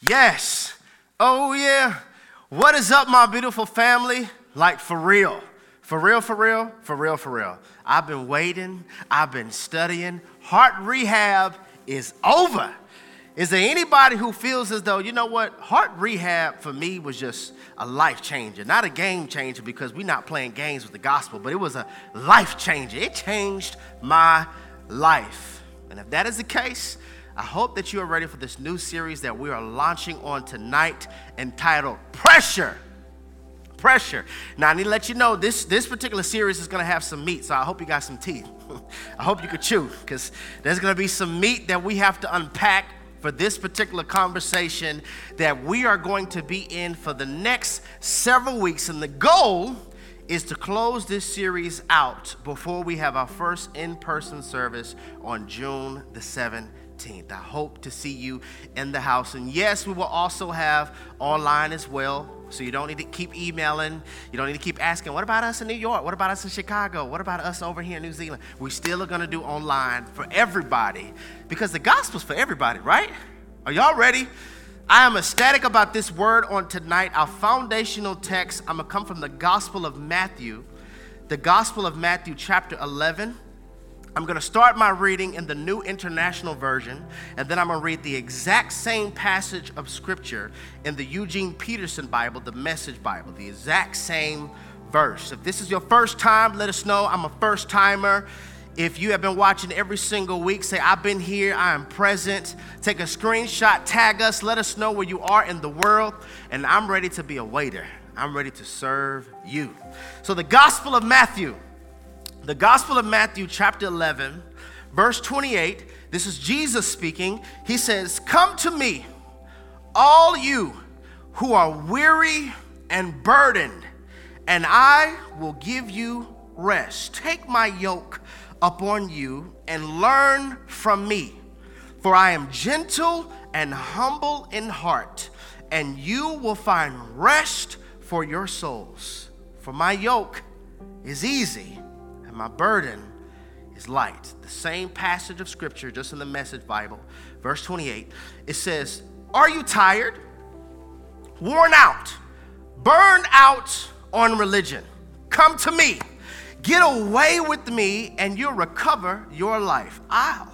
Yes. Oh, yeah. What is up, my beautiful family? Like, for real. For real, for real, for real, for real. I've been waiting, I've been studying. Heart rehab is over. Is there anybody who feels as though, you know what, heart rehab for me was just a life changer, not a game changer because we're not playing games with the gospel, but it was a life changer. It changed my life. And if that is the case, I hope that you are ready for this new series that we are launching on tonight entitled Pressure. Pressure. Now, I need to let you know this, this particular series is going to have some meat, so I hope you got some teeth. I hope you could chew because there's going to be some meat that we have to unpack for this particular conversation that we are going to be in for the next several weeks. And the goal is to close this series out before we have our first in person service on June the 7th. 15th. I hope to see you in the house. And yes, we will also have online as well. So you don't need to keep emailing. You don't need to keep asking, what about us in New York? What about us in Chicago? What about us over here in New Zealand? We still are going to do online for everybody because the gospel's for everybody, right? Are y'all ready? I am ecstatic about this word on tonight. Our foundational text, I'm going to come from the Gospel of Matthew, the Gospel of Matthew, chapter 11 I'm going to start my reading in the New International Version, and then I'm going to read the exact same passage of Scripture in the Eugene Peterson Bible, the Message Bible, the exact same verse. If this is your first time, let us know. I'm a first timer. If you have been watching every single week, say, I've been here, I am present. Take a screenshot, tag us, let us know where you are in the world, and I'm ready to be a waiter. I'm ready to serve you. So, the Gospel of Matthew the Gospel of Matthew, chapter 11, verse 28, this is Jesus speaking. He says, Come to me, all you who are weary and burdened, and I will give you rest. Take my yoke upon you and learn from me, for I am gentle and humble in heart, and you will find rest for your souls. For my yoke is easy my burden is light. The same passage of scripture, just in the message Bible, verse 28, it says, Are you tired, worn out, burned out on religion? Come to me. Get away with me, and you'll recover your life. I'll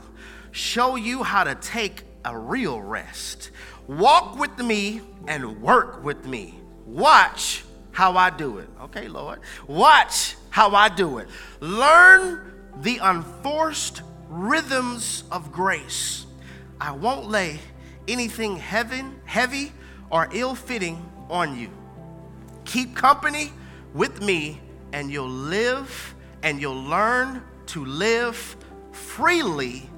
show you how to take a real rest. Walk with me and work with me. Watch how I do it. Okay, Lord. Watch how I do it. Learn the unforced rhythms of grace. I won't lay anything heavy, heavy or ill-fitting on you. Keep company with me and you'll live and you'll learn to live freely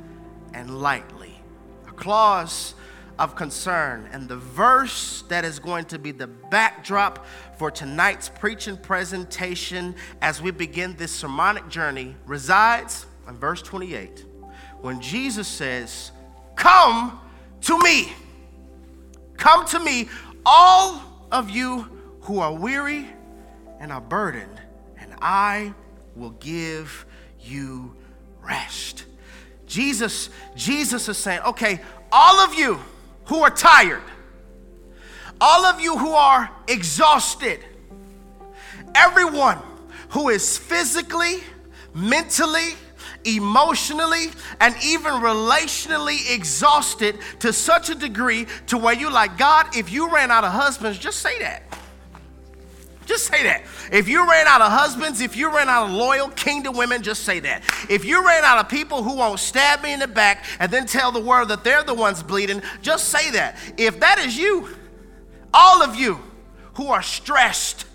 and lightly. A clause of concern. And the verse that is going to be the backdrop for tonight's preaching presentation as we begin this sermonic journey resides in verse 28 when Jesus says, Come to me. Come to me, all of you who are weary and are burdened, and I will give you rest. Jesus, Jesus is saying, okay, all of you who are tired, all of you who are exhausted, everyone who is physically, mentally, emotionally and even relationally exhausted to such a degree to where you like god if you ran out of husbands just say that just say that. If you ran out of husbands, if you ran out of loyal kingdom women, just say that. If you ran out of people who won't stab me in the back and then tell the world that they're the ones bleeding, just say that. If that is you, all of you who are stressed,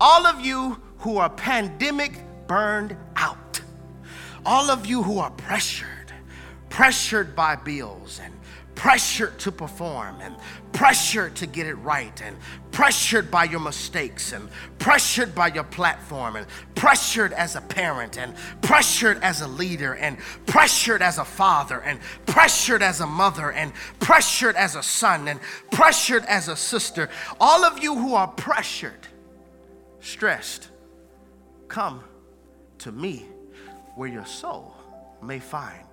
all of you who are pandemic burned out, all of you who are pressured, pressured by bills and pressured to perform and pressured to get it right and pressured by your mistakes and pressured by your platform and pressured as a parent and pressured as a leader and pressured as a father and pressured as a mother and pressured as a son and pressured as a sister. All of you who are pressured, stressed, come to me where your soul may find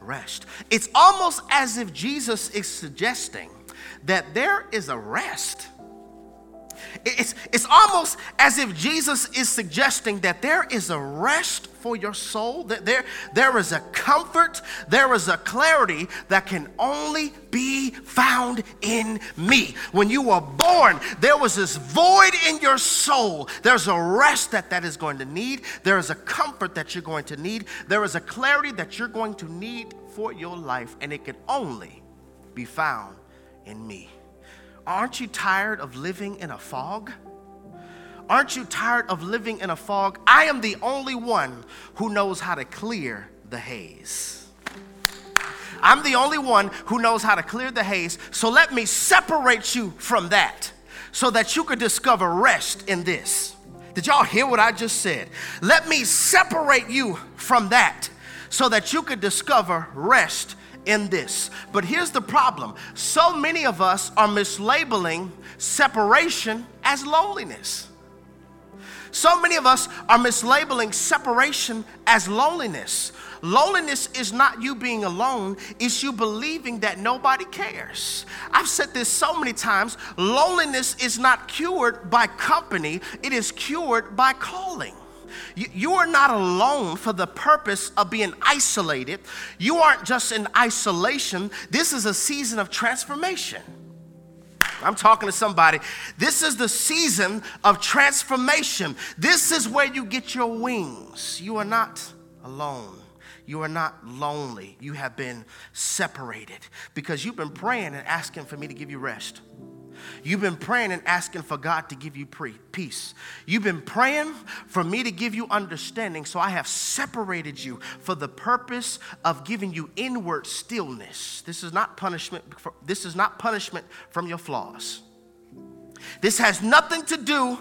rest. It's almost as if Jesus is suggesting that there is a rest. It's, it's almost as if Jesus is suggesting that there is a rest for your soul, that there, there is a comfort, there is a clarity that can only be found in me. When you were born, there was this void in your soul. There's a rest that that is going to need, there is a comfort that you're going to need, there is a clarity that you're going to need for your life, and it can only be found in me. Aren't you tired of living in a fog? Aren't you tired of living in a fog? I am the only one who knows how to clear the haze. I'm the only one who knows how to clear the haze. So let me separate you from that so that you could discover rest in this. Did y'all hear what I just said? Let me separate you from that so that you could discover rest in this. But here's the problem so many of us are mislabeling separation as loneliness. So many of us are mislabeling separation as loneliness. Loneliness is not you being alone, it's you believing that nobody cares. I've said this so many times loneliness is not cured by company, it is cured by calling. You, are not alone for the purpose of being isolated. You aren't just in isolation. This is a season of transformation. I'm talking to somebody. This is the season of transformation. This is where you get your wings. You are not alone. You are not lonely. You have been separated because you've been praying and asking for me to give you rest. You've been praying and asking for God to give you peace. You've been praying for me to give you understanding, so I have separated you for the purpose of giving you inward stillness. This is not punishment. For, this is not punishment from your flaws. This has nothing to do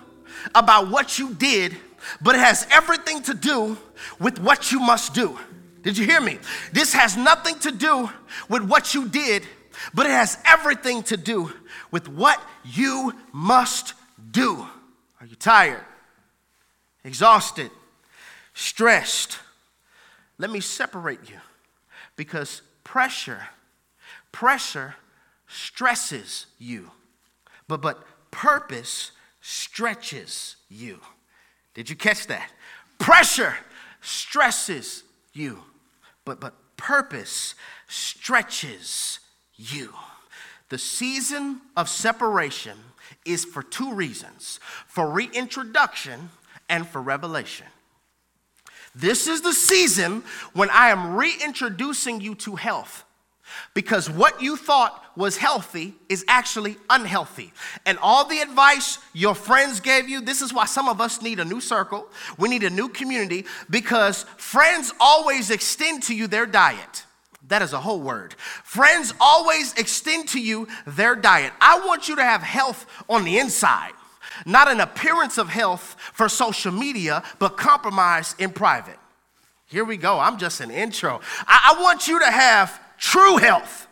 about what you did, but it has everything to do with what you must do. Did you hear me? This has nothing to do with what you did, but it has everything to do with what you must do. Are you tired? Exhausted? Stressed? Let me separate you because pressure, pressure stresses you, but, but purpose stretches you. Did you catch that? Pressure stresses you, but, but purpose stretches you. The season of separation is for two reasons for reintroduction and for revelation. This is the season when I am reintroducing you to health. Because what you thought was healthy is actually unhealthy. And all the advice your friends gave you, this is why some of us need a new circle. We need a new community because friends always extend to you their diet. That is a whole word. Friends always extend to you their diet. I want you to have health on the inside, not an appearance of health for social media, but compromise in private. Here we go. I'm just an intro. I, I want you to have true health,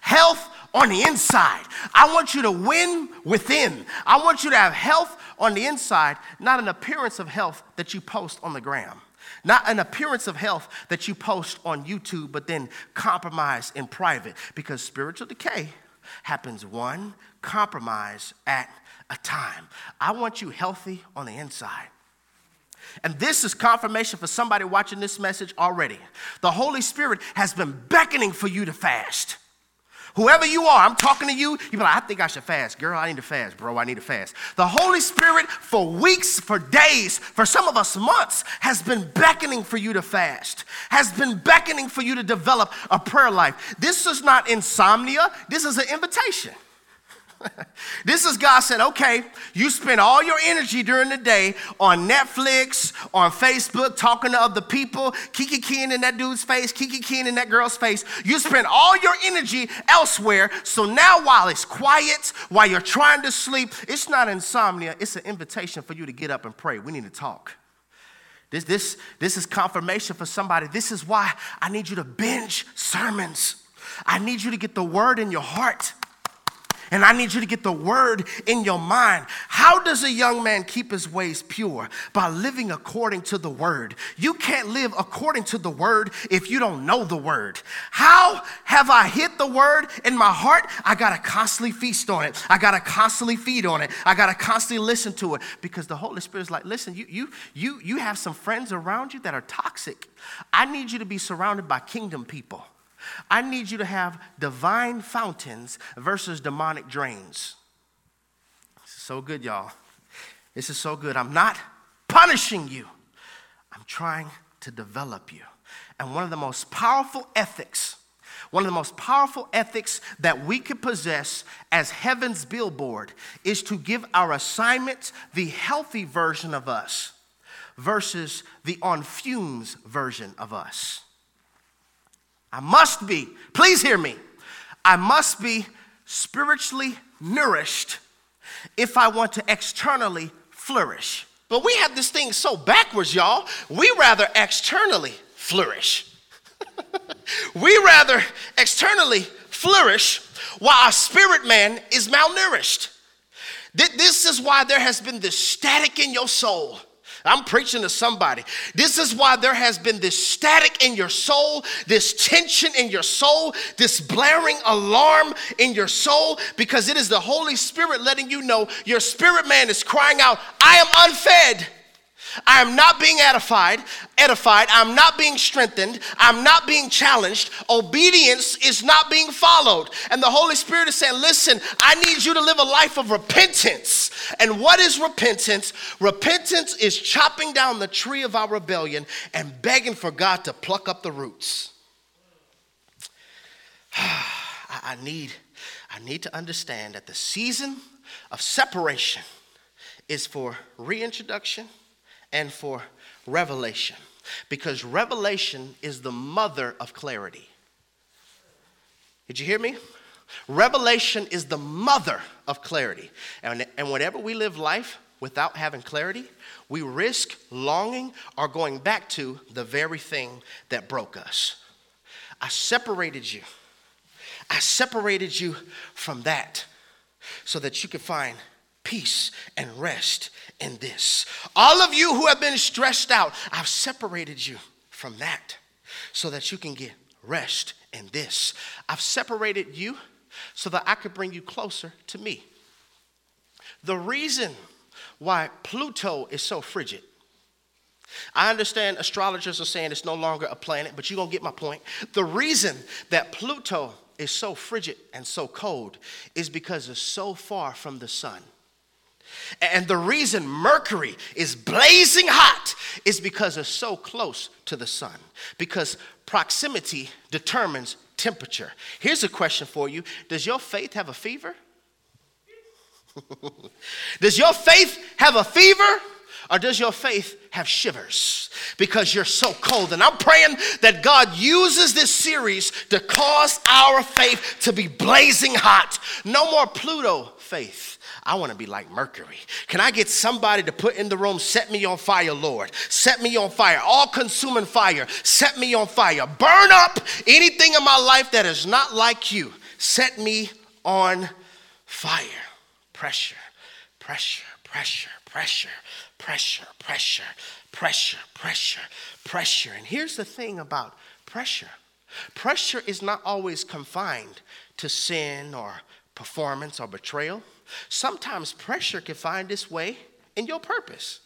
health on the inside. I want you to win within. I want you to have health on the inside, not an appearance of health that you post on the gram. Not an appearance of health that you post on YouTube, but then compromise in private. Because spiritual decay happens one compromise at a time. I want you healthy on the inside. And this is confirmation for somebody watching this message already. The Holy Spirit has been beckoning for you to fast. Whoever you are, I'm talking to you, you be like, I think I should fast. Girl, I need to fast. Bro, I need to fast. The Holy Spirit, for weeks, for days, for some of us months, has been beckoning for you to fast, has been beckoning for you to develop a prayer life. This is not insomnia, this is an invitation. this is God said, okay, you spend all your energy during the day on Netflix, on Facebook, talking to other people, kiki keying in that dude's face, kiki keying in that girl's face. You spend all your energy elsewhere. So now, while it's quiet, while you're trying to sleep, it's not insomnia, it's an invitation for you to get up and pray. We need to talk. This, this, this is confirmation for somebody. This is why I need you to binge sermons. I need you to get the word in your heart. And I need you to get the word in your mind. How does a young man keep his ways pure? By living according to the word. You can't live according to the word if you don't know the word. How have I hit the word in my heart? I got to constantly feast on it. I got to constantly feed on it. I got to constantly listen to it because the Holy Spirit is like, listen, you, you, you, you have some friends around you that are toxic. I need you to be surrounded by kingdom people. I need you to have divine fountains versus demonic drains. This is so good, y'all. This is so good. I'm not punishing you, I'm trying to develop you. And one of the most powerful ethics, one of the most powerful ethics that we could possess as heaven's billboard is to give our assignments the healthy version of us versus the on fumes version of us. I must be, please hear me, I must be spiritually nourished if I want to externally flourish. But we have this thing so backwards, y'all. We rather externally flourish. we rather externally flourish while our spirit man is malnourished. This is why there has been this static in your soul I'm preaching to somebody. This is why there has been this static in your soul, this tension in your soul, this blaring alarm in your soul, because it is the Holy Spirit letting you know your spirit man is crying out, I am unfed. I am not being edified, edified. I'm not being strengthened. I'm not being challenged. Obedience is not being followed. And the Holy Spirit is saying, listen, I need you to live a life of repentance. And what is repentance? Repentance is chopping down the tree of our rebellion and begging for God to pluck up the roots. I need, I need to understand that the season of separation is for reintroduction and for revelation. Because revelation is the mother of clarity. Did you hear me? Revelation is the mother of clarity. And, and whenever we live life without having clarity, we risk longing or going back to the very thing that broke us. I separated you. I separated you from that so that you could find peace and rest in this. All of you who have been stressed out, I've separated you from that so that you can get rest in this. I've separated you so that I could bring you closer to me. The reason why Pluto is so frigid. I understand astrologers are saying it's no longer a planet, but you're gonna get my point. The reason that Pluto is so frigid and so cold is because it's so far from the sun. And the reason Mercury is blazing hot is because it's so close to the sun, because proximity determines temperature. Here's a question for you Does your faith have a fever? does your faith have a fever? Or does your faith have shivers because you're so cold? And I'm praying that God uses this series to cause our faith to be blazing hot. No more Pluto faith I want to be like Mercury. Can I get somebody to put in the room, set me on fire, Lord? Set me on fire, all consuming fire. Set me on fire. Burn up anything in my life that is not like you. Set me on fire. Pressure, pressure, pressure, pressure, pressure, pressure, pressure, pressure, pressure. And here's the thing about pressure pressure is not always confined to sin or performance or betrayal. Sometimes pressure can find its way in your purpose.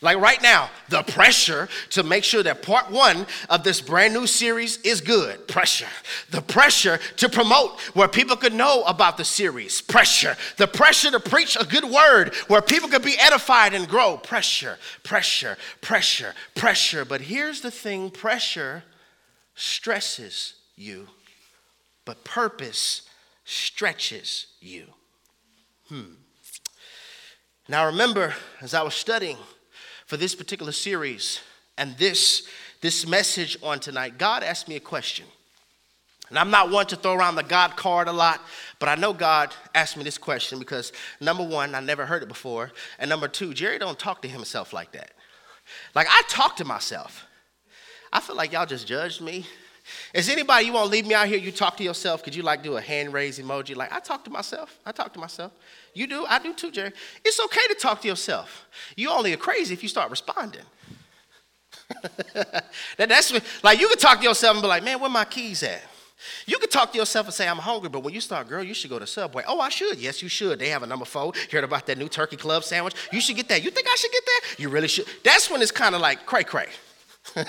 Like right now, the pressure to make sure that part one of this brand new series is good. Pressure. The pressure to promote where people could know about the series. Pressure. The pressure to preach a good word where people could be edified and grow. Pressure, pressure, pressure, pressure. But here's the thing pressure stresses you, but purpose stretches you. Hmm. Now, remember, as I was studying for this particular series and this, this message on tonight, God asked me a question. And I'm not one to throw around the God card a lot, but I know God asked me this question because number one, I never heard it before. And number two, Jerry don't talk to himself like that. Like I talk to myself. I feel like y'all just judged me Is anybody, you want to leave me out here, you talk to yourself? Could you like do a hand raise emoji? Like, I talk to myself. I talk to myself. You do? I do too, Jerry. It's okay to talk to yourself. You only are crazy if you start responding. that, that's like you can talk to yourself and be like, man, where my keys at? You can talk to yourself and say, I'm hungry, but when you start, girl, you should go to Subway. Oh, I should. Yes, you should. They have a number four. Heard about that new turkey club sandwich? You should get that. You think I should get that? You really should. That's when it's kind of like cray cray.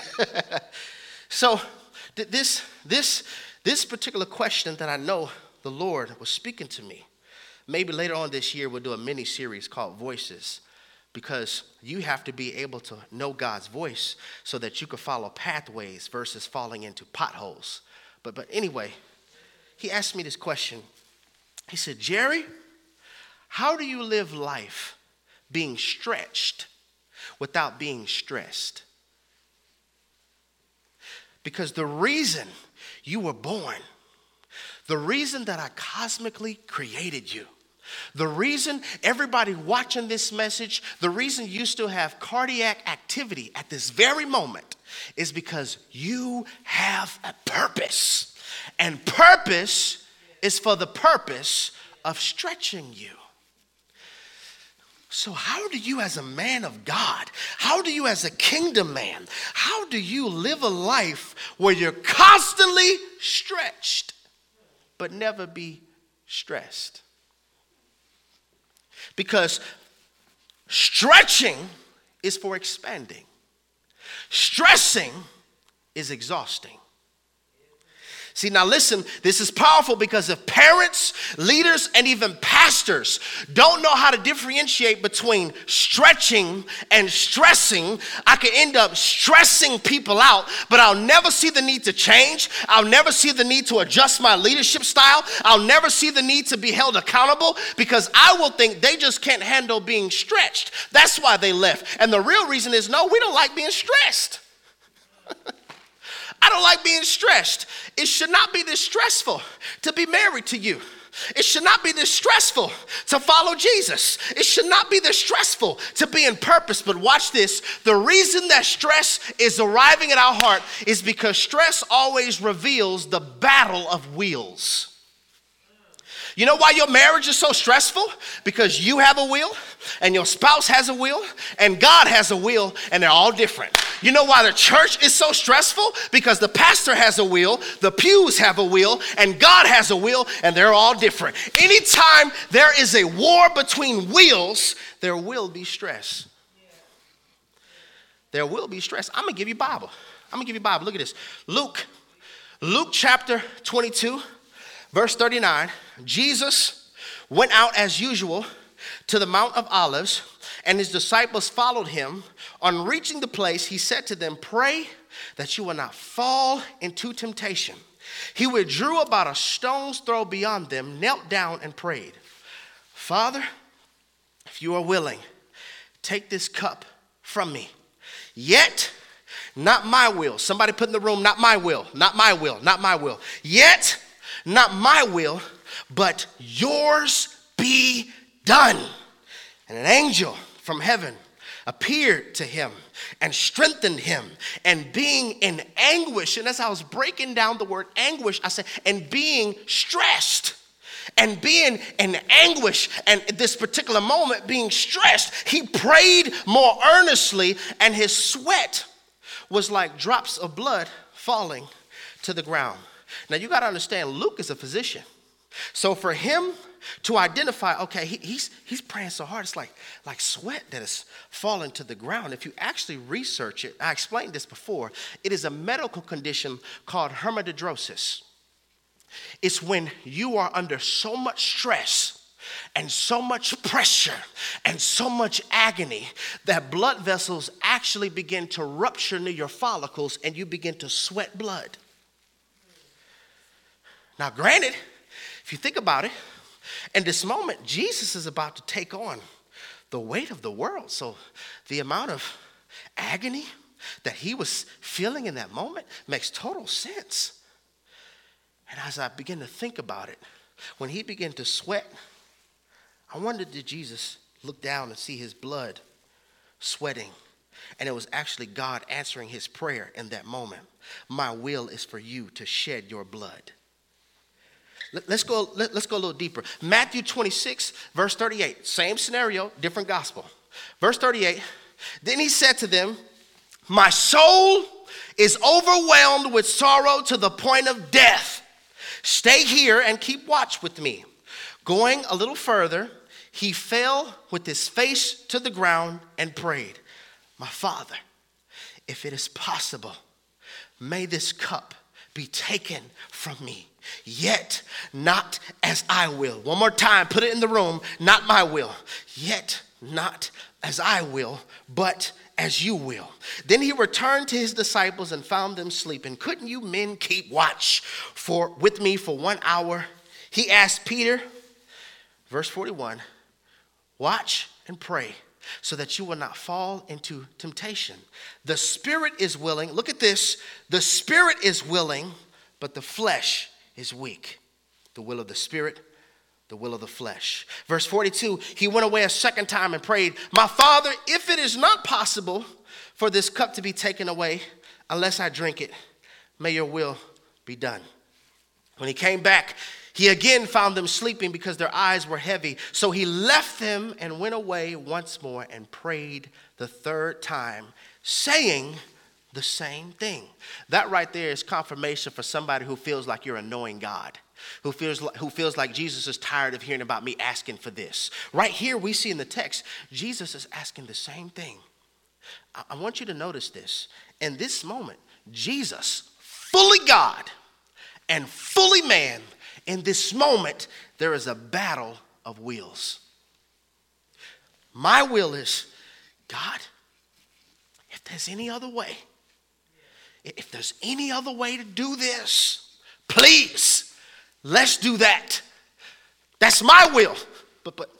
so, this, this, this particular question that I know the Lord was speaking to me, maybe later on this year we'll do a mini series called Voices because you have to be able to know God's voice so that you can follow pathways versus falling into potholes. But, but anyway, he asked me this question. He said, Jerry, how do you live life being stretched without being stressed? Because the reason you were born, the reason that I cosmically created you, the reason everybody watching this message, the reason you still have cardiac activity at this very moment is because you have a purpose. And purpose is for the purpose of stretching you. So, how do you, as a man of God, how do you, as a kingdom man, how do you live a life where you're constantly stretched but never be stressed? Because stretching is for expanding, stressing is exhausting. See, now listen, this is powerful because if parents, leaders, and even pastors don't know how to differentiate between stretching and stressing, I could end up stressing people out, but I'll never see the need to change. I'll never see the need to adjust my leadership style. I'll never see the need to be held accountable because I will think they just can't handle being stretched. That's why they left. And the real reason is no, we don't like being stressed. I don't like being stressed. It should not be this stressful to be married to you. It should not be this stressful to follow Jesus. It should not be this stressful to be in purpose. But watch this the reason that stress is arriving at our heart is because stress always reveals the battle of wheels. You know why your marriage is so stressful? Because you have a will, and your spouse has a will, and God has a will, and they're all different. You know why the church is so stressful? Because the pastor has a will, the pews have a will, and God has a will, and they're all different. Anytime there is a war between wills, there will be stress. There will be stress. I'm gonna give you Bible. I'm gonna give you Bible. Look at this. Luke, Luke chapter 22 Verse 39 Jesus went out as usual to the Mount of Olives, and his disciples followed him. On reaching the place, he said to them, Pray that you will not fall into temptation. He withdrew about a stone's throw beyond them, knelt down, and prayed, Father, if you are willing, take this cup from me. Yet, not my will. Somebody put in the room, not my will, not my will, not my will. Yet, not my will, but yours be done. And an angel from heaven appeared to him and strengthened him. And being in anguish, and as I was breaking down the word anguish, I said, and being stressed and being in anguish and this particular moment being stressed, he prayed more earnestly, and his sweat was like drops of blood falling to the ground. Now you got to understand, Luke is a physician. So for him to identify, okay, he, he's, he's praying so hard, it's like, like sweat that is falling to the ground. If you actually research it, I explained this before, it is a medical condition called hematidrosis. It's when you are under so much stress and so much pressure and so much agony that blood vessels actually begin to rupture near your follicles and you begin to sweat blood. Now, granted, if you think about it, in this moment, Jesus is about to take on the weight of the world. So, the amount of agony that he was feeling in that moment makes total sense. And as I begin to think about it, when he began to sweat, I wondered did Jesus look down and see his blood sweating And it was actually God answering his prayer in that moment. My will is for you to shed your blood. Let's go, let's go a little deeper. Matthew 26, verse 38. Same scenario, different gospel. Verse 38. Then he said to them, My soul is overwhelmed with sorrow to the point of death. Stay here and keep watch with me. Going a little further, he fell with his face to the ground and prayed, My Father, if it is possible, may this cup be taken from me. Yet not as I will. One more time, put it in the room, not my will. Yet not as I will, but as you will. Then he returned to his disciples and found them sleeping. Couldn't you men keep watch for with me for 1 hour? He asked Peter, verse 41, watch and pray so that you will not fall into temptation. The spirit is willing. Look at this. The spirit is willing, but the flesh is weak. The will of the spirit the will of the flesh. Verse 42 He went away a second time and prayed, My father, if it is not possible for this cup to be taken away unless I drink it, may your will be done. When he came back, he again found them sleeping because their eyes were heavy. So he left them and went away once more and prayed the third time, saying the same thing. That right there is confirmation for somebody who feels like you're annoying God who feels, like, who feels like Jesus is tired of hearing about me asking for this. Right here, we see in the text, Jesus is asking the same thing. I, I want you to notice this. In this moment, Jesus, fully God and fully man, in this moment, there is a battle of wills. My will is, God, if there's any other way, if there's any other way to do this, please Let's do that. That's my will. But but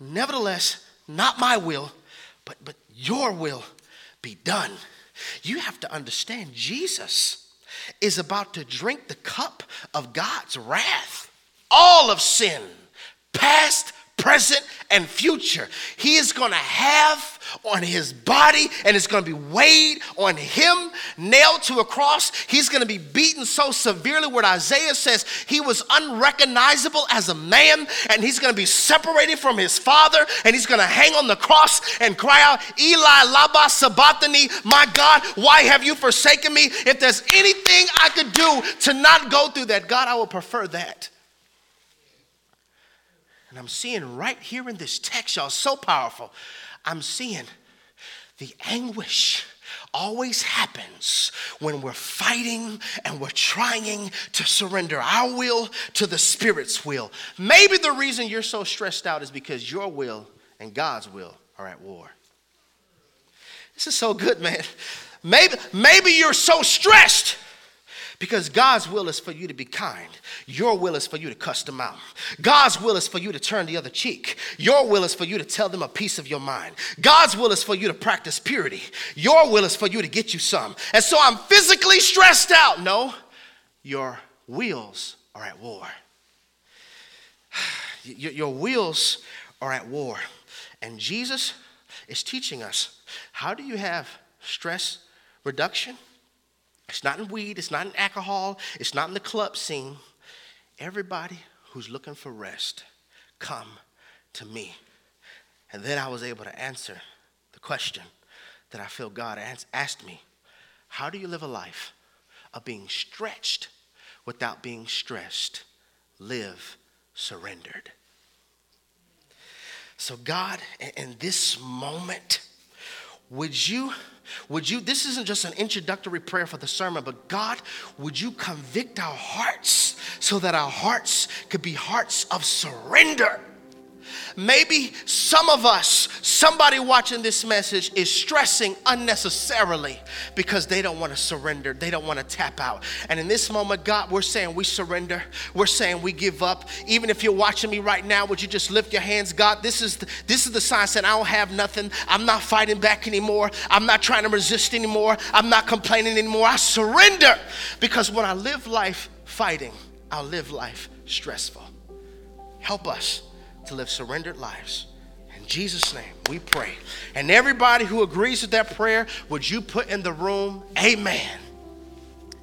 nevertheless, not my will, but but your will be done. You have to understand Jesus is about to drink the cup of God's wrath. All of sin, past, present, and future. He is going to have on his body and it's going to be weighed on him, nailed to a cross. He's going to be beaten so severely, where Isaiah says he was unrecognizable as a man and he's going to be separated from his father and he's going to hang on the cross and cry out, Eli, Laba, Sabachthani, my God, why have you forsaken me? If there's anything I could do to not go through that, God, I would prefer that. And I'm seeing right here in this text, y'all, so powerful. I'm seeing the anguish always happens when we're fighting and we're trying to surrender our will to the Spirit's will. Maybe the reason you're so stressed out is because your will and God's will are at war. This is so good, man. Maybe, maybe you're so stressed because God's will is for you to be kind. Your will is for you to cuss them out. God's will is for you to turn the other cheek. Your will is for you to tell them a piece of your mind. God's will is for you to practice purity. Your will is for you to get you some. And so I'm physically stressed out. No, your wheels are at war. Your wheels are at war. And Jesus is teaching us how do you have stress reduction? It's not in weed, it's not in alcohol, it's not in the club scene. Everybody who's looking for rest, come to me. And then I was able to answer the question that I feel God asked me How do you live a life of being stretched without being stressed? Live surrendered. So, God, in this moment, would you would you, this isn't just an introductory prayer for the sermon, but God, would you convict our hearts so that our hearts could be hearts of surrender? Maybe some of us, somebody watching this message is stressing unnecessarily because they don't want to surrender. They don't want to tap out. And in this moment, God, we're saying we surrender. We're saying we give up. Even if you're watching me right now, would you just lift your hands? God, this is the, this is the sign saying I don't have nothing. I'm not fighting back anymore. I'm not trying to resist anymore. I'm not complaining anymore. I surrender because when I live life fighting, I'll live life stressful. Help us to live surrendered lives. In Jesus' name, we pray. And everybody who agrees with that prayer, would you put in the room, Amen?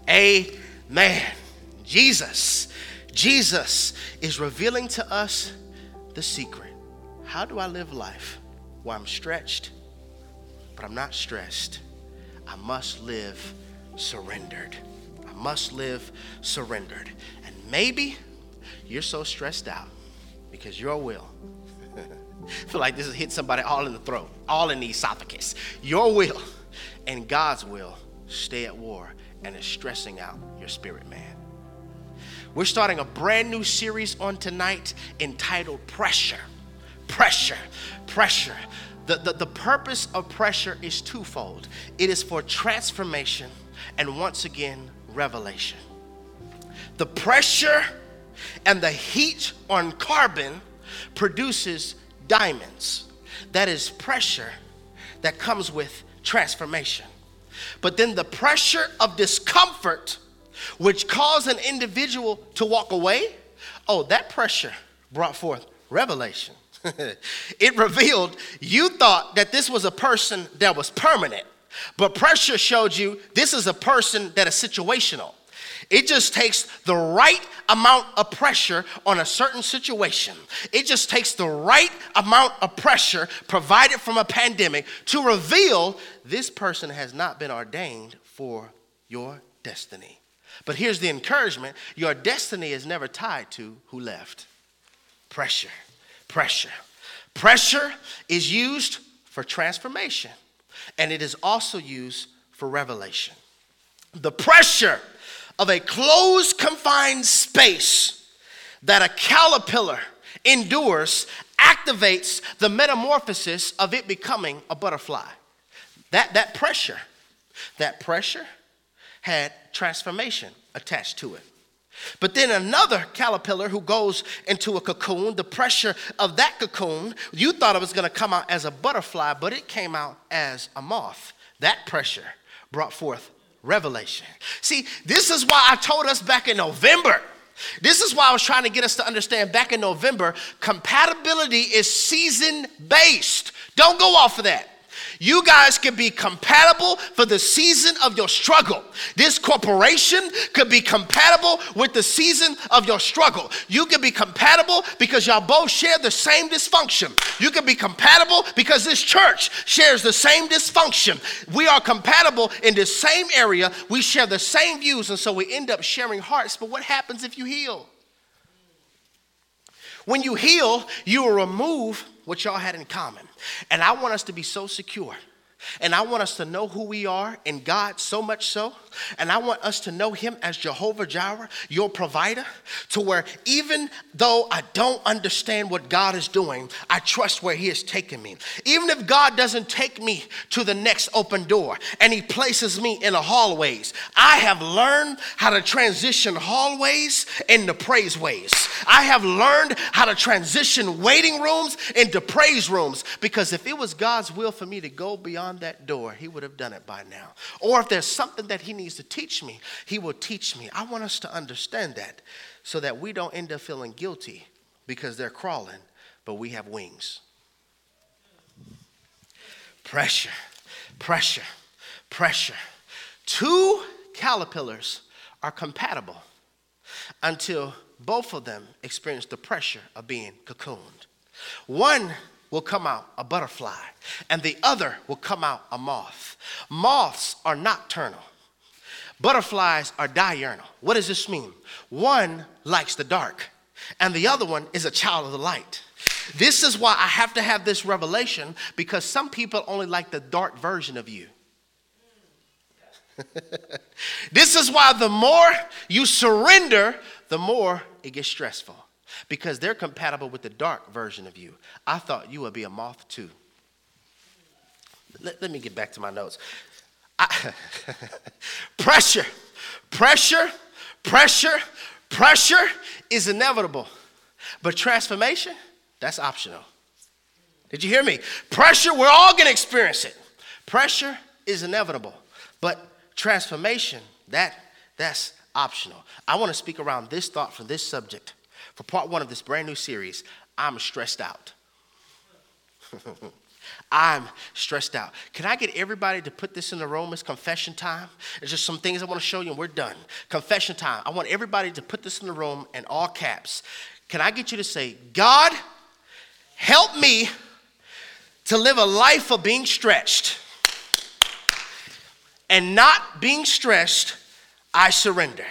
Amen. Jesus, Jesus is revealing to us the secret. How do I live life where I'm stretched, but I'm not stressed? I must live surrendered. I must live surrendered. And maybe you're so stressed out because your will feel like this has hit somebody all in the throat, all in the esophagus. Your will and God's will stay at war and is stressing out your spirit man. We're starting a brand new series on tonight entitled Pressure. Pressure, pressure. The, the, the purpose of pressure is twofold it is for transformation and once again, revelation. The pressure and the heat on carbon produces diamonds. That is pressure that comes with transformation. But then the pressure of discomfort, which caused an individual to walk away, oh, that pressure brought forth revelation. it revealed you thought that this was a person that was permanent, but pressure showed you this is a person that is situational. It just takes the right amount of pressure on a certain situation. It just takes the right amount of pressure provided from a pandemic to reveal this person has not been ordained for your destiny. But here's the encouragement your destiny is never tied to who left. Pressure, pressure. Pressure is used for transformation, and it is also used for revelation. The pressure of a closed, confined space that a caterpillar endures activates the metamorphosis of it becoming a butterfly. That, that pressure, that pressure had transformation attached to it. But then another caterpillar who goes into a cocoon, the pressure of that cocoon, you thought it was going to come out as a butterfly, but it came out as a moth. That pressure brought forth revelation. See, this is why I told us back in November. This is why I was trying to get us to understand back in November compatibility is season based. Don't go off of that. You guys could be compatible for the season of your struggle. This corporation could be compatible with the season of your struggle. You could be compatible because y'all both share the same dysfunction. You could be compatible because this church shares the same dysfunction. We are compatible in the same area. We share the same views, and so we end up sharing hearts. But what happens if you heal? When you heal, you will remove what y'all had in common. And I want us to be so secure. And I want us to know who we are in God so much so. And I want us to know Him as Jehovah Jireh, your provider, to where even though I don't understand what God is doing, I trust where He has taken me. Even if God doesn't take me to the next open door and He places me in the hallways, I have learned how to transition hallways into praise ways. I have learned how to transition waiting rooms into praise rooms because if it was God's will for me to go beyond beyond that door, he would have done it by now. Or if there's something that he needs to teach me, he will teach me. I want us to understand that so that we don't end up feeling guilty because they're crawling, but we have wings. Pressure, pressure, pressure. Two caterpillars are compatible until both of them experience the pressure of being cocooned. One will come out a butterfly, and the other will come out a moth. Moths are nocturnal, butterflies are diurnal. What does this mean? One likes the dark, and the other one is a child of the light. This is why I have to have this revelation because some people only like the dark version of you. this is why the more you surrender, the more it gets stressful because they're compatible with the dark version of you. I thought you would be a moth too. Let, let me get back to my notes. I, pressure, pressure, pressure, pressure is inevitable, but transformation, that's optional. Did you hear me? Pressure, we're all gonna experience it. Pressure is inevitable, but transformation, that, that's optional. I wanna speak around this thought from this subject for part one of this brand new series, I'm stressed out. I'm stressed out. Can I get everybody to put this in the room? It's confession time. There's just some things I want to show you, and we're done. Confession time. I want everybody to put this in the room in all caps. Can I get you to say, God, help me to live a life of being stretched and not being stressed, I surrender.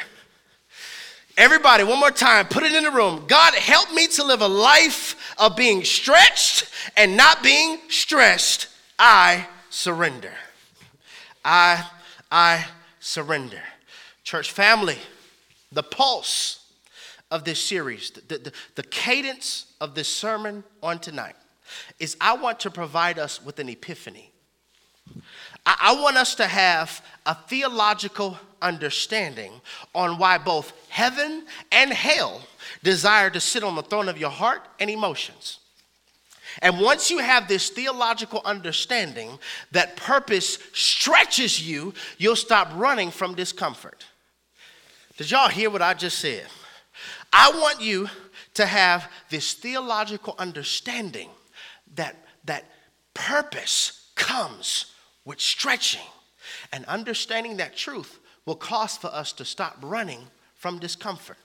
Everybody, one more time, put it in the room. God, help me to live a life of being stretched and not being stressed. I surrender. I, I surrender. Church family, the pulse of this series, the, the, the cadence of this sermon on tonight is I want to provide us with an epiphany. I, I want us to have a theological understanding on why both heaven and hell desire to sit on the throne of your heart and emotions. And once you have this theological understanding that purpose stretches you, you'll stop running from discomfort. Did y'all hear what I just said? I want you to have this theological understanding that, that purpose comes with stretching. And understanding that truth will cause for us to stop running from discomfort.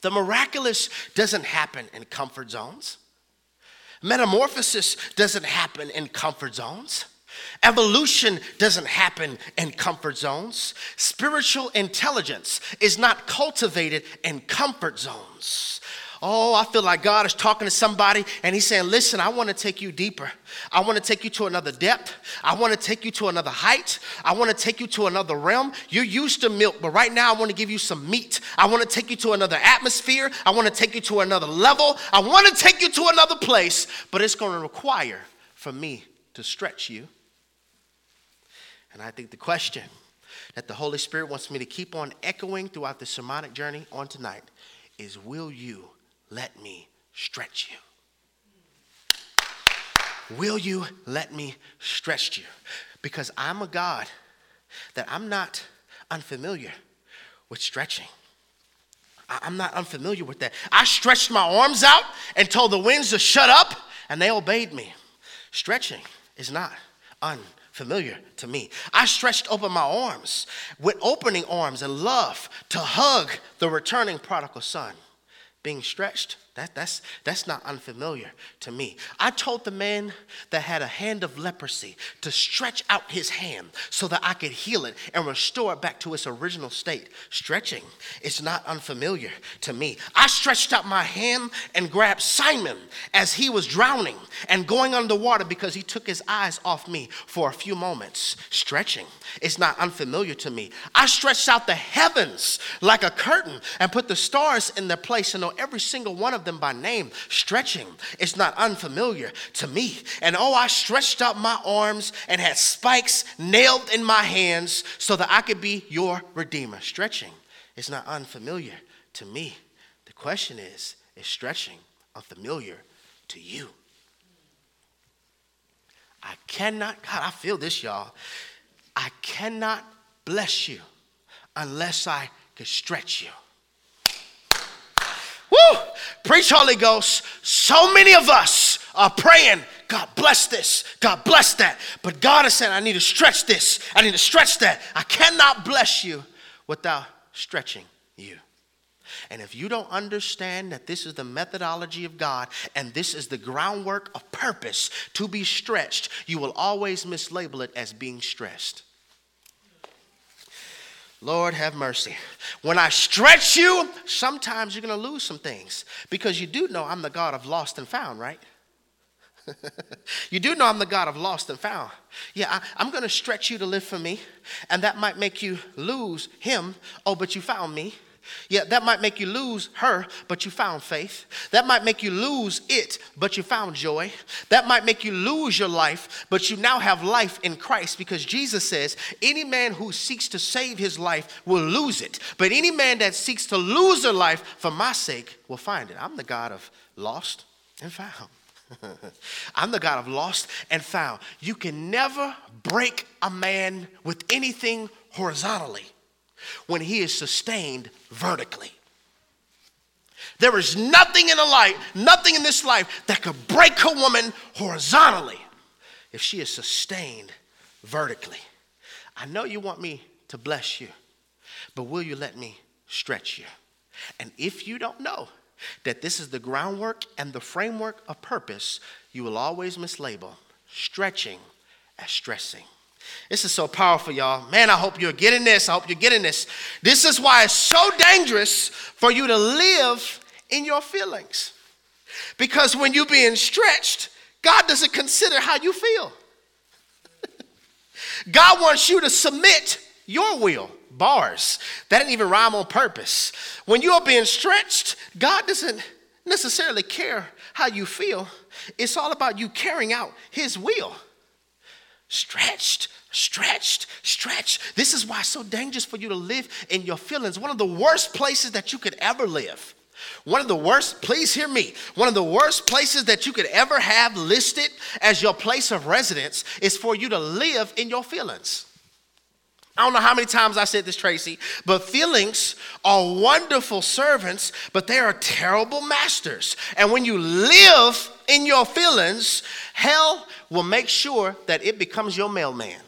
The miraculous doesn't happen in comfort zones. Metamorphosis doesn't happen in comfort zones. Evolution doesn't happen in comfort zones. Spiritual intelligence is not cultivated in comfort zones. Oh, I feel like God is talking to somebody and He's saying, Listen, I want to take you deeper. I want to take you to another depth. I want to take you to another height. I want to take you to another realm. You're used to milk, but right now I want to give you some meat. I want to take you to another atmosphere. I want to take you to another level. I want to take you to another place, but it's going to require for me to stretch you. And I think the question that the Holy Spirit wants me to keep on echoing throughout the sermonic journey on tonight is Will you let me stretch you? Will you let me stretch you? Because I'm a God that I'm not unfamiliar with stretching. I'm not unfamiliar with that. I stretched my arms out and told the winds to shut up, and they obeyed me. Stretching is not unfamiliar to me. I stretched open my arms with opening arms and love to hug the returning prodigal son being stretched, that, that's, that's not unfamiliar to me. I told the man that had a hand of leprosy to stretch out his hand so that I could heal it and restore it back to its original state. Stretching is not unfamiliar to me. I stretched out my hand and grabbed Simon as he was drowning and going underwater because he took his eyes off me for a few moments. Stretching is not unfamiliar to me. I stretched out the heavens like a curtain and put the stars in their place and know every single one of them them by name. Stretching is not unfamiliar to me. And oh, I stretched out my arms and had spikes nailed in my hands so that I could be your redeemer. Stretching is not unfamiliar to me. The question is is stretching unfamiliar to you? I cannot, God, I feel this, y'all. I cannot bless you unless I could stretch you. Woo! Preach, Holy Ghost. So many of us are praying, God bless this, God bless that. But God is saying, I need to stretch this, I need to stretch that. I cannot bless you without stretching you. And if you don't understand that this is the methodology of God and this is the groundwork of purpose to be stretched, you will always mislabel it as being stressed. Lord have mercy. When I stretch you, sometimes you're going to lose some things because you do know I'm the God of lost and found, right? you do know I'm the God of lost and found. Yeah, I, am going to stretch you to live for me, and that might make you lose him. Oh, but you found me. Yeah, that might make you lose her, but you found faith. That might make you lose it, but you found joy. That might make you lose your life, but you now have life in Christ because Jesus says, Any man who seeks to save his life will lose it. But any man that seeks to lose their life for my sake will find it. I'm the God of lost and found. I'm the God of lost and found. You can never break a man with anything horizontally when he is sustained vertically. There is nothing in the life, nothing in this life that could break a woman horizontally if she is sustained vertically. I know you want me to bless you, but will you let me stretch you? And if you don't know that this is the groundwork and the framework of purpose, you will always mislabel stretching as stressing. This is so powerful, y'all. Man, I hope you're getting this. I hope you're getting this. This is why it's so dangerous for you to live in your feelings. Because when you're being stretched, God doesn't consider how you feel. God wants you to submit your will. Bars. That didn't even rhyme on purpose. When you're being stretched, God doesn't necessarily care how you feel. It's all about you carrying out His will. Stretched, stretched, stretched. This is why it's so dangerous for you to live in your feelings. One of the worst places that you could ever live. One of the worst, please hear me, one of the worst places that you could ever have listed as your place of residence is for you to live in your feelings. I don't know how many times I said this, Tracy, but feelings are wonderful servants, but they are terrible masters. And when you live in your feelings, hell will make sure that it becomes your mailman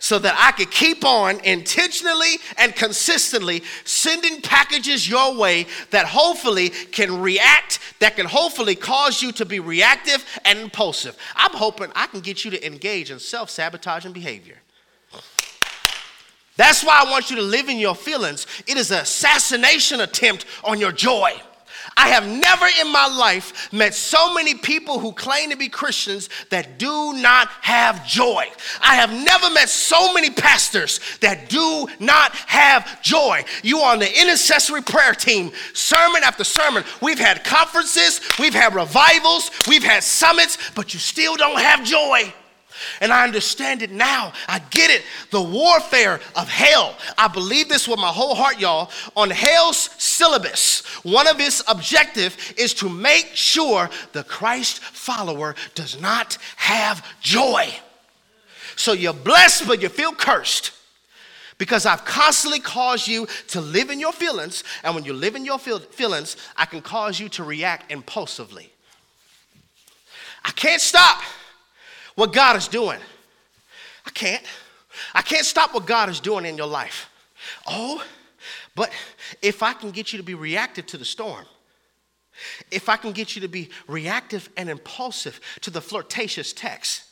so that I could keep on intentionally and consistently sending packages your way that hopefully can react, that can hopefully cause you to be reactive and impulsive. I'm hoping I can get you to engage in self sabotaging behavior. That's why I want you to live in your feelings. It is an assassination attempt on your joy. I have never in my life met so many people who claim to be Christians that do not have joy. I have never met so many pastors that do not have joy. You are on the intercessory prayer team, sermon after sermon. We've had conferences, we've had revivals, we've had summits, but you still don't have joy. And I understand it now. I get it. The warfare of hell. I believe this with my whole heart, y'all. On hell's syllabus, one of its objective is to make sure the Christ follower does not have joy. So you're blessed, but you feel cursed. Because I've constantly caused you to live in your feelings, and when you live in your feelings, I can cause you to react impulsively. I can't stop what God is doing. I can't. I can't stop what God is doing in your life. Oh, but if I can get you to be reactive to the storm, if I can get you to be reactive and impulsive to the flirtatious text,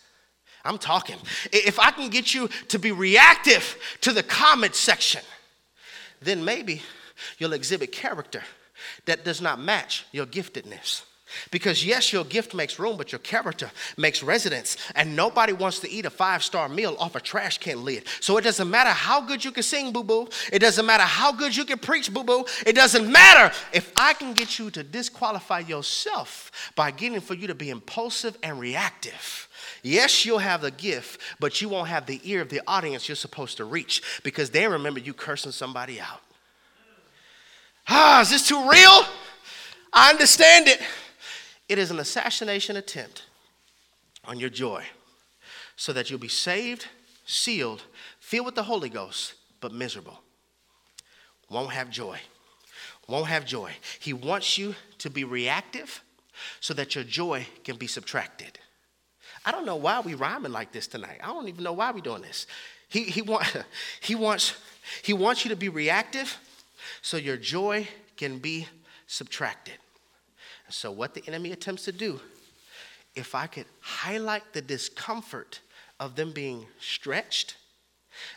I'm talking. If I can get you to be reactive to the comment section, then maybe you'll exhibit character that does not match your giftedness. Because, yes, your gift makes room, but your character makes residence. And nobody wants to eat a five star meal off a trash can lid. So it doesn't matter how good you can sing, boo boo. It doesn't matter how good you can preach, boo boo. It doesn't matter if I can get you to disqualify yourself by getting for you to be impulsive and reactive. Yes, you'll have the gift, but you won't have the ear of the audience you're supposed to reach because they remember you cursing somebody out. Ah, is this too real? I understand it. It is an assassination attempt on your joy so that you'll be saved, sealed, filled with the Holy Ghost, but miserable. Won't have joy. Won't have joy. He wants you to be reactive so that your joy can be subtracted. I don't know why we rhyming like this tonight. I don't even know why we're doing this. He, he, want, he, wants, he wants you to be reactive so your joy can be subtracted. So, what the enemy attempts to do, if I could highlight the discomfort of them being stretched,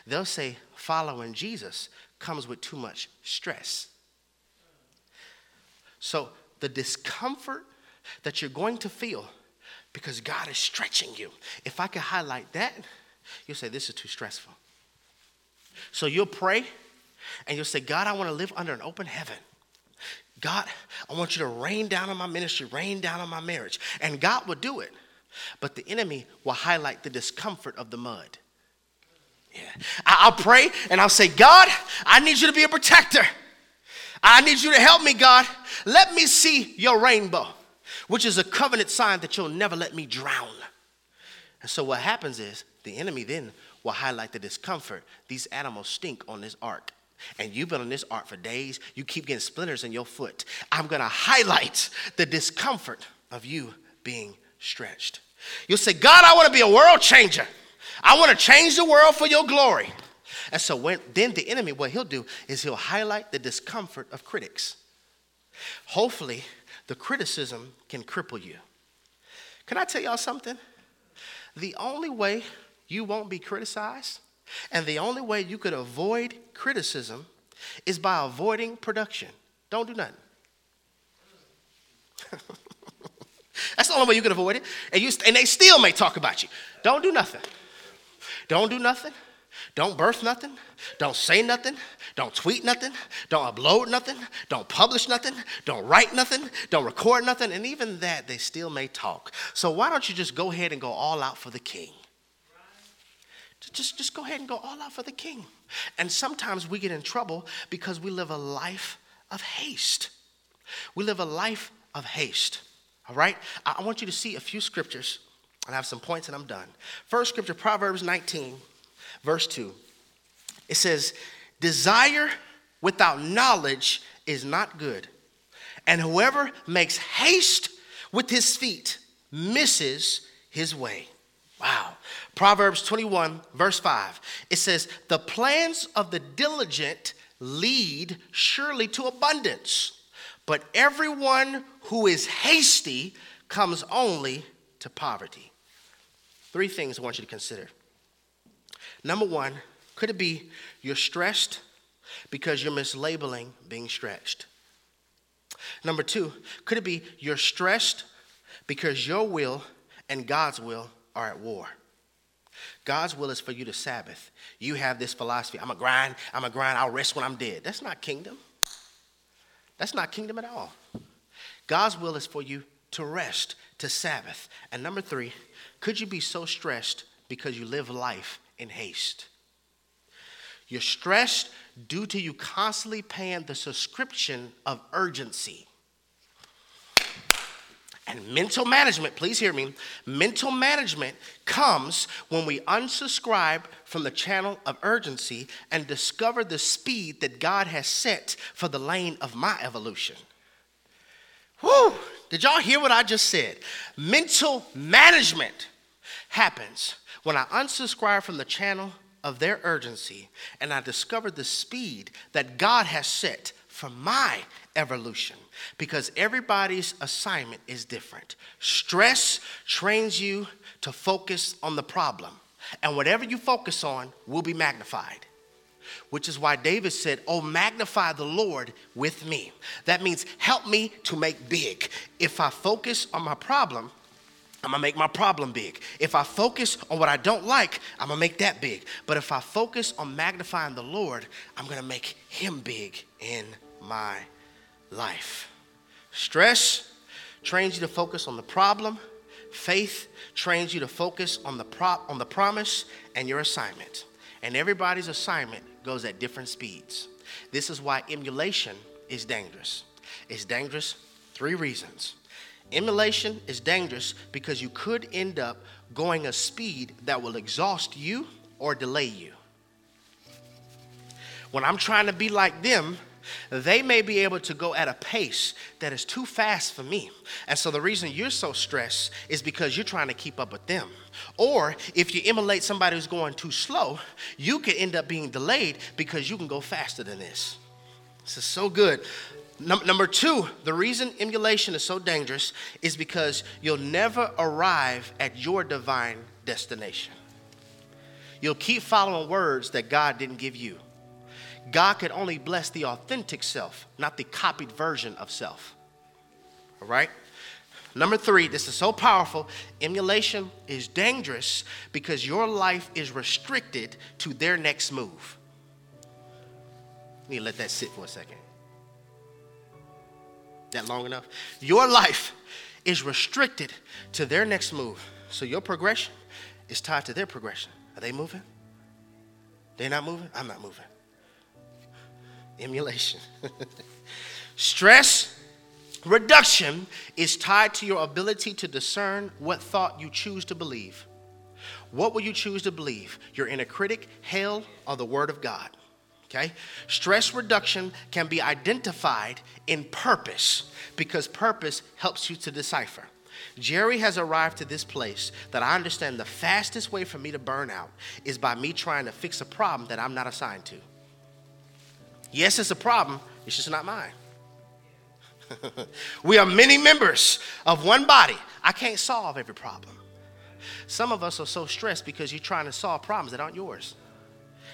they'll say following Jesus comes with too much stress. So, the discomfort that you're going to feel because God is stretching you, if I could highlight that, you'll say, This is too stressful. So, you'll pray and you'll say, God, I want to live under an open heaven. God, I want you to rain down on my ministry, rain down on my marriage. And God will do it. But the enemy will highlight the discomfort of the mud. Yeah. I'll pray and I'll say, God, I need you to be a protector. I need you to help me, God. Let me see your rainbow, which is a covenant sign that you'll never let me drown. And so what happens is the enemy then will highlight the discomfort. These animals stink on this ark. And you've been on this art for days, you keep getting splinters in your foot. I'm gonna highlight the discomfort of you being stretched. You'll say, God, I wanna be a world changer. I wanna change the world for your glory. And so when, then the enemy, what he'll do is he'll highlight the discomfort of critics. Hopefully, the criticism can cripple you. Can I tell y'all something? The only way you won't be criticized and the only way you could avoid criticism is by avoiding production. Don't do nothing. That's the only way you could avoid it. And, you, and they still may talk about you. Don't do nothing. Don't do nothing. Don't birth nothing. Don't say nothing. Don't tweet nothing. Don't upload nothing. Don't publish nothing. Don't write nothing. Don't record nothing. And even that, they still may talk. So why don't you just go ahead and go all out for the king? Just, just go ahead and go all out for the king. And sometimes we get in trouble because we live a life of haste. We live a life of haste. All right? I, want you to see a few scriptures. and I have some points and I'm done. First scripture, Proverbs 19, verse 2. It says, Desire without knowledge is not good. And whoever makes haste with his feet misses his way. Wow. Proverbs 21, verse 5. It says, The plans of the diligent lead surely to abundance, but everyone who is hasty comes only to poverty. Three things I want you to consider. Number one, could it be you're stressed because you're mislabeling being stretched? Number two, could it be you're stressed because your will and God's will are at war. God's will is for you to Sabbath. You have this philosophy I'm a grind, I'm a grind, I'll rest when I'm dead. That's not kingdom. That's not kingdom at all. God's will is for you to rest, to Sabbath. And number three, could you be so stressed because you live life in haste? You're stressed due to you constantly paying the subscription of urgency. And mental management, please hear me, mental management comes when we unsubscribe from the channel of urgency and discover the speed that God has set for the lane of my evolution. Whew, did y'all hear what I just said? Mental management happens when I unsubscribe from the channel of their urgency and I discover the speed that God has set for my evolution because everybody's assignment is different. Stress trains you to focus on the problem, and whatever you focus on will be magnified. Which is why David said, Oh, magnify the Lord with me. That means help me to make big. If I focus on my problem, I'm gonna make my problem big. If I focus on what I don't like, I'm gonna make that big. But if I focus on magnifying the Lord, I'm gonna make him big in my life. Stress trains you to focus on the problem. Faith trains you to focus on the, prop on the promise and your assignment. And everybody's assignment goes at different speeds. This is why emulation is dangerous. It's dangerous three reasons. Emulation is dangerous because you could end up going a speed that will exhaust you or delay you. When I'm trying to be like them, they may be able to go at a pace that is too fast for me. And so the reason you're so stressed is because you're trying to keep up with them. Or if you emulate somebody who's going too slow, you could end up being delayed because you can go faster than this. This is so good. Number two, the reason emulation is so dangerous is because you'll never arrive at your divine destination. You'll keep following words that God didn't give you. God could only bless the authentic self, not the copied version of self. All right? Number three, this is so powerful. Emulation is dangerous because your life is restricted to their next move. Need to let that sit for a second. That long enough? Your life is restricted to their next move. So your progression is tied to their progression. Are they moving? They're not moving? I'm not moving emulation. Stress reduction is tied to your ability to discern what thought you choose to believe. What will you choose to believe? Your inner critic, hell, or the Word of God? Okay? Stress reduction can be identified in purpose because purpose helps you to decipher. Jerry has arrived to this place that I understand the fastest way for me to burn out is by me trying to fix a problem that I'm not assigned to. Yes, it's a problem, it's just not mine. we are many members of one body. I can't solve every problem. Some of us are so stressed because you're trying to solve problems that aren't yours.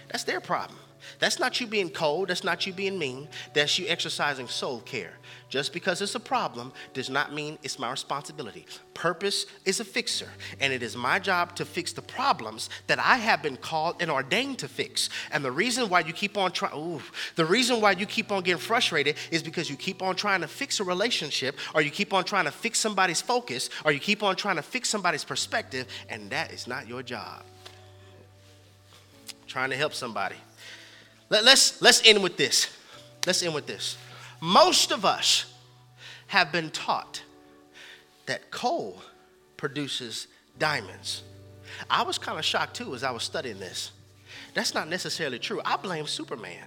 That's their problem. That's not you being cold. That's not you being mean. That's you exercising soul care. Just because it's a problem does not mean it's my responsibility. Purpose is a fixer, and it is my job to fix the problems that I have been called and ordained to fix. And the reason why you keep on trying, the reason why you keep on getting frustrated is because you keep on trying to fix a relationship, or you keep on trying to fix somebody's focus, or you keep on trying to fix somebody's perspective, and that is not your job. trying to help somebody. Let, let's, let's end with this. Let's end with this. Most of us have been taught that coal produces diamonds. I was kind of shocked too as I was studying this. That's not necessarily true. I blame Superman.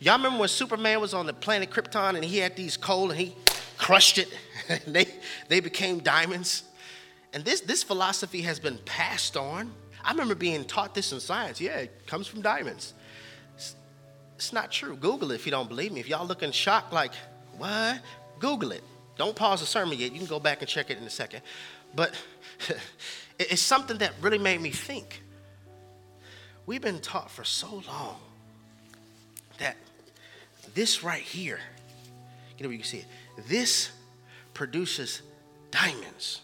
Y'all remember when Superman was on the planet Krypton and he had these coal and he crushed it and they, they became diamonds? And this, this philosophy has been passed on. I remember being taught this in science. Yeah, it comes from diamonds. It's not true. Google it if you don't believe me. If y'all looking shocked, like, what? Google it. Don't pause the sermon yet. You can go back and check it in a second. But it's something that really made me think. We've been taught for so long that this right here, you know, you can see it, this produces diamonds.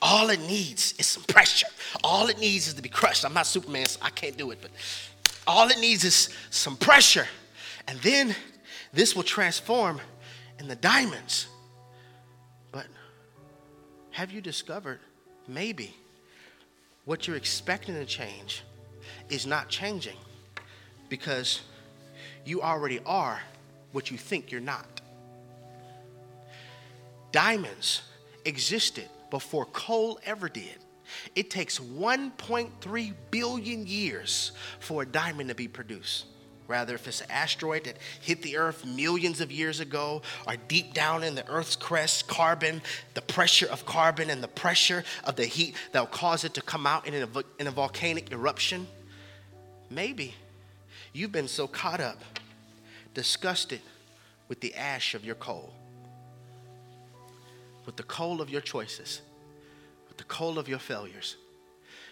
All it needs is some pressure. All it needs is to be crushed. I'm not Superman, so I can't do it, but all it needs is some pressure. And then this will transform in the diamonds. But have you discovered maybe what you're expecting to change is not changing because you already are what you think you're not? Diamonds existed before coal ever did. It takes 1.3 billion years for a diamond to be produced. Rather, if it's an asteroid that hit the Earth millions of years ago, or deep down in the Earth's crust, carbon, the pressure of carbon and the pressure of the heat that will cause it to come out in a, in a volcanic eruption, maybe you've been so caught up, disgusted with the ash of your coal, with the coal of your choices the coal of your failures.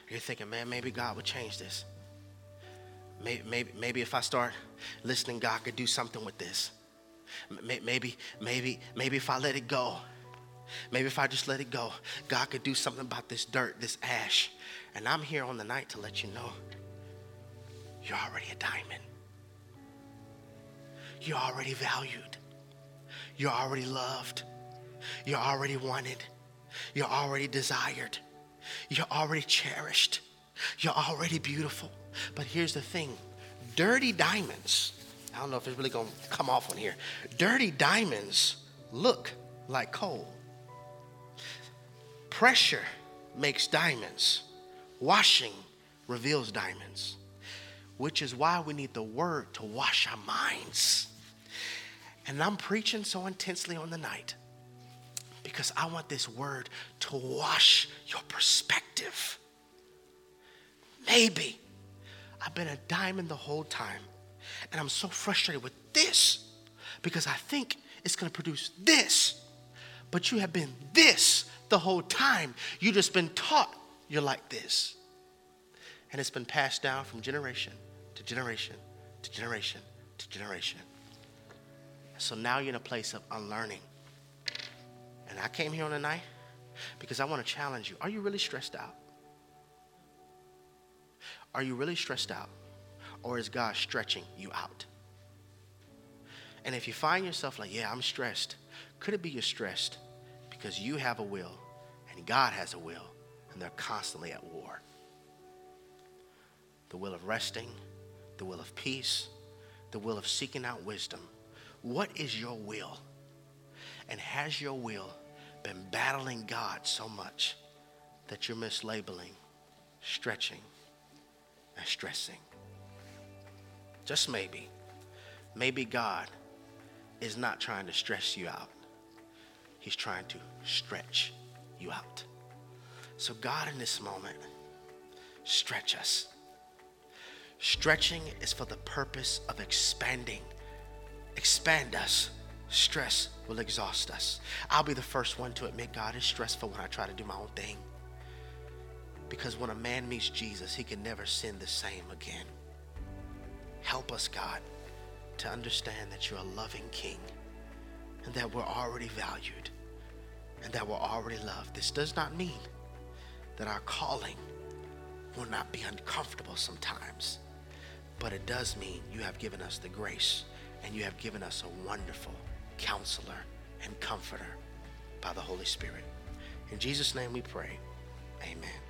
You're thinking, man, maybe God would change this. Maybe, maybe, maybe if I start listening, God could do something with this. Maybe, maybe, maybe if I let it go, maybe if I just let it go, God could do something about this dirt, this ash. And I'm here on the night to let you know you're already a diamond. You're already valued. You're already loved. You're already wanted. You're already desired. You're already cherished. You're already beautiful. But here's the thing dirty diamonds, I don't know if it's really going to come off on here. Dirty diamonds look like coal. Pressure makes diamonds, washing reveals diamonds, which is why we need the word to wash our minds. And I'm preaching so intensely on the night because I want this word to wash your perspective. Maybe I've been a diamond the whole time, and I'm so frustrated with this because I think it's to produce this. But you have been this the whole time. You've just been taught you're like this. And it's been passed down from generation to generation to generation to generation. So now you're in a place of unlearning. And I came here on a night because I want to challenge you. Are you really stressed out? Are you really stressed out? Or is God stretching you out? And if you find yourself like, yeah, I'm stressed, could it be you're stressed because you have a will and God has a will and they're constantly at war? The will of resting, the will of peace, the will of seeking out wisdom. What is your will? And has your will been battling God so much that you're mislabeling, stretching, and stressing? Just maybe. maybe God is not trying to stress you out, He's trying to stretch you out. So, God, in this moment, stretch us. Stretching is for the purpose of expanding. Expand us. Stress will exhaust us. I'll be the first one to admit God is stressful when I try to do my own thing. Because when a man meets Jesus, he can never sin the same again. Help us, God, to understand that you're a loving king and that we're already valued and that we're already loved. This does not mean that our calling will not be uncomfortable sometimes, but it does mean you have given us the grace and you have given us a wonderful counselor and comforter by the Holy Spirit. In Jesus' name we pray. Amen.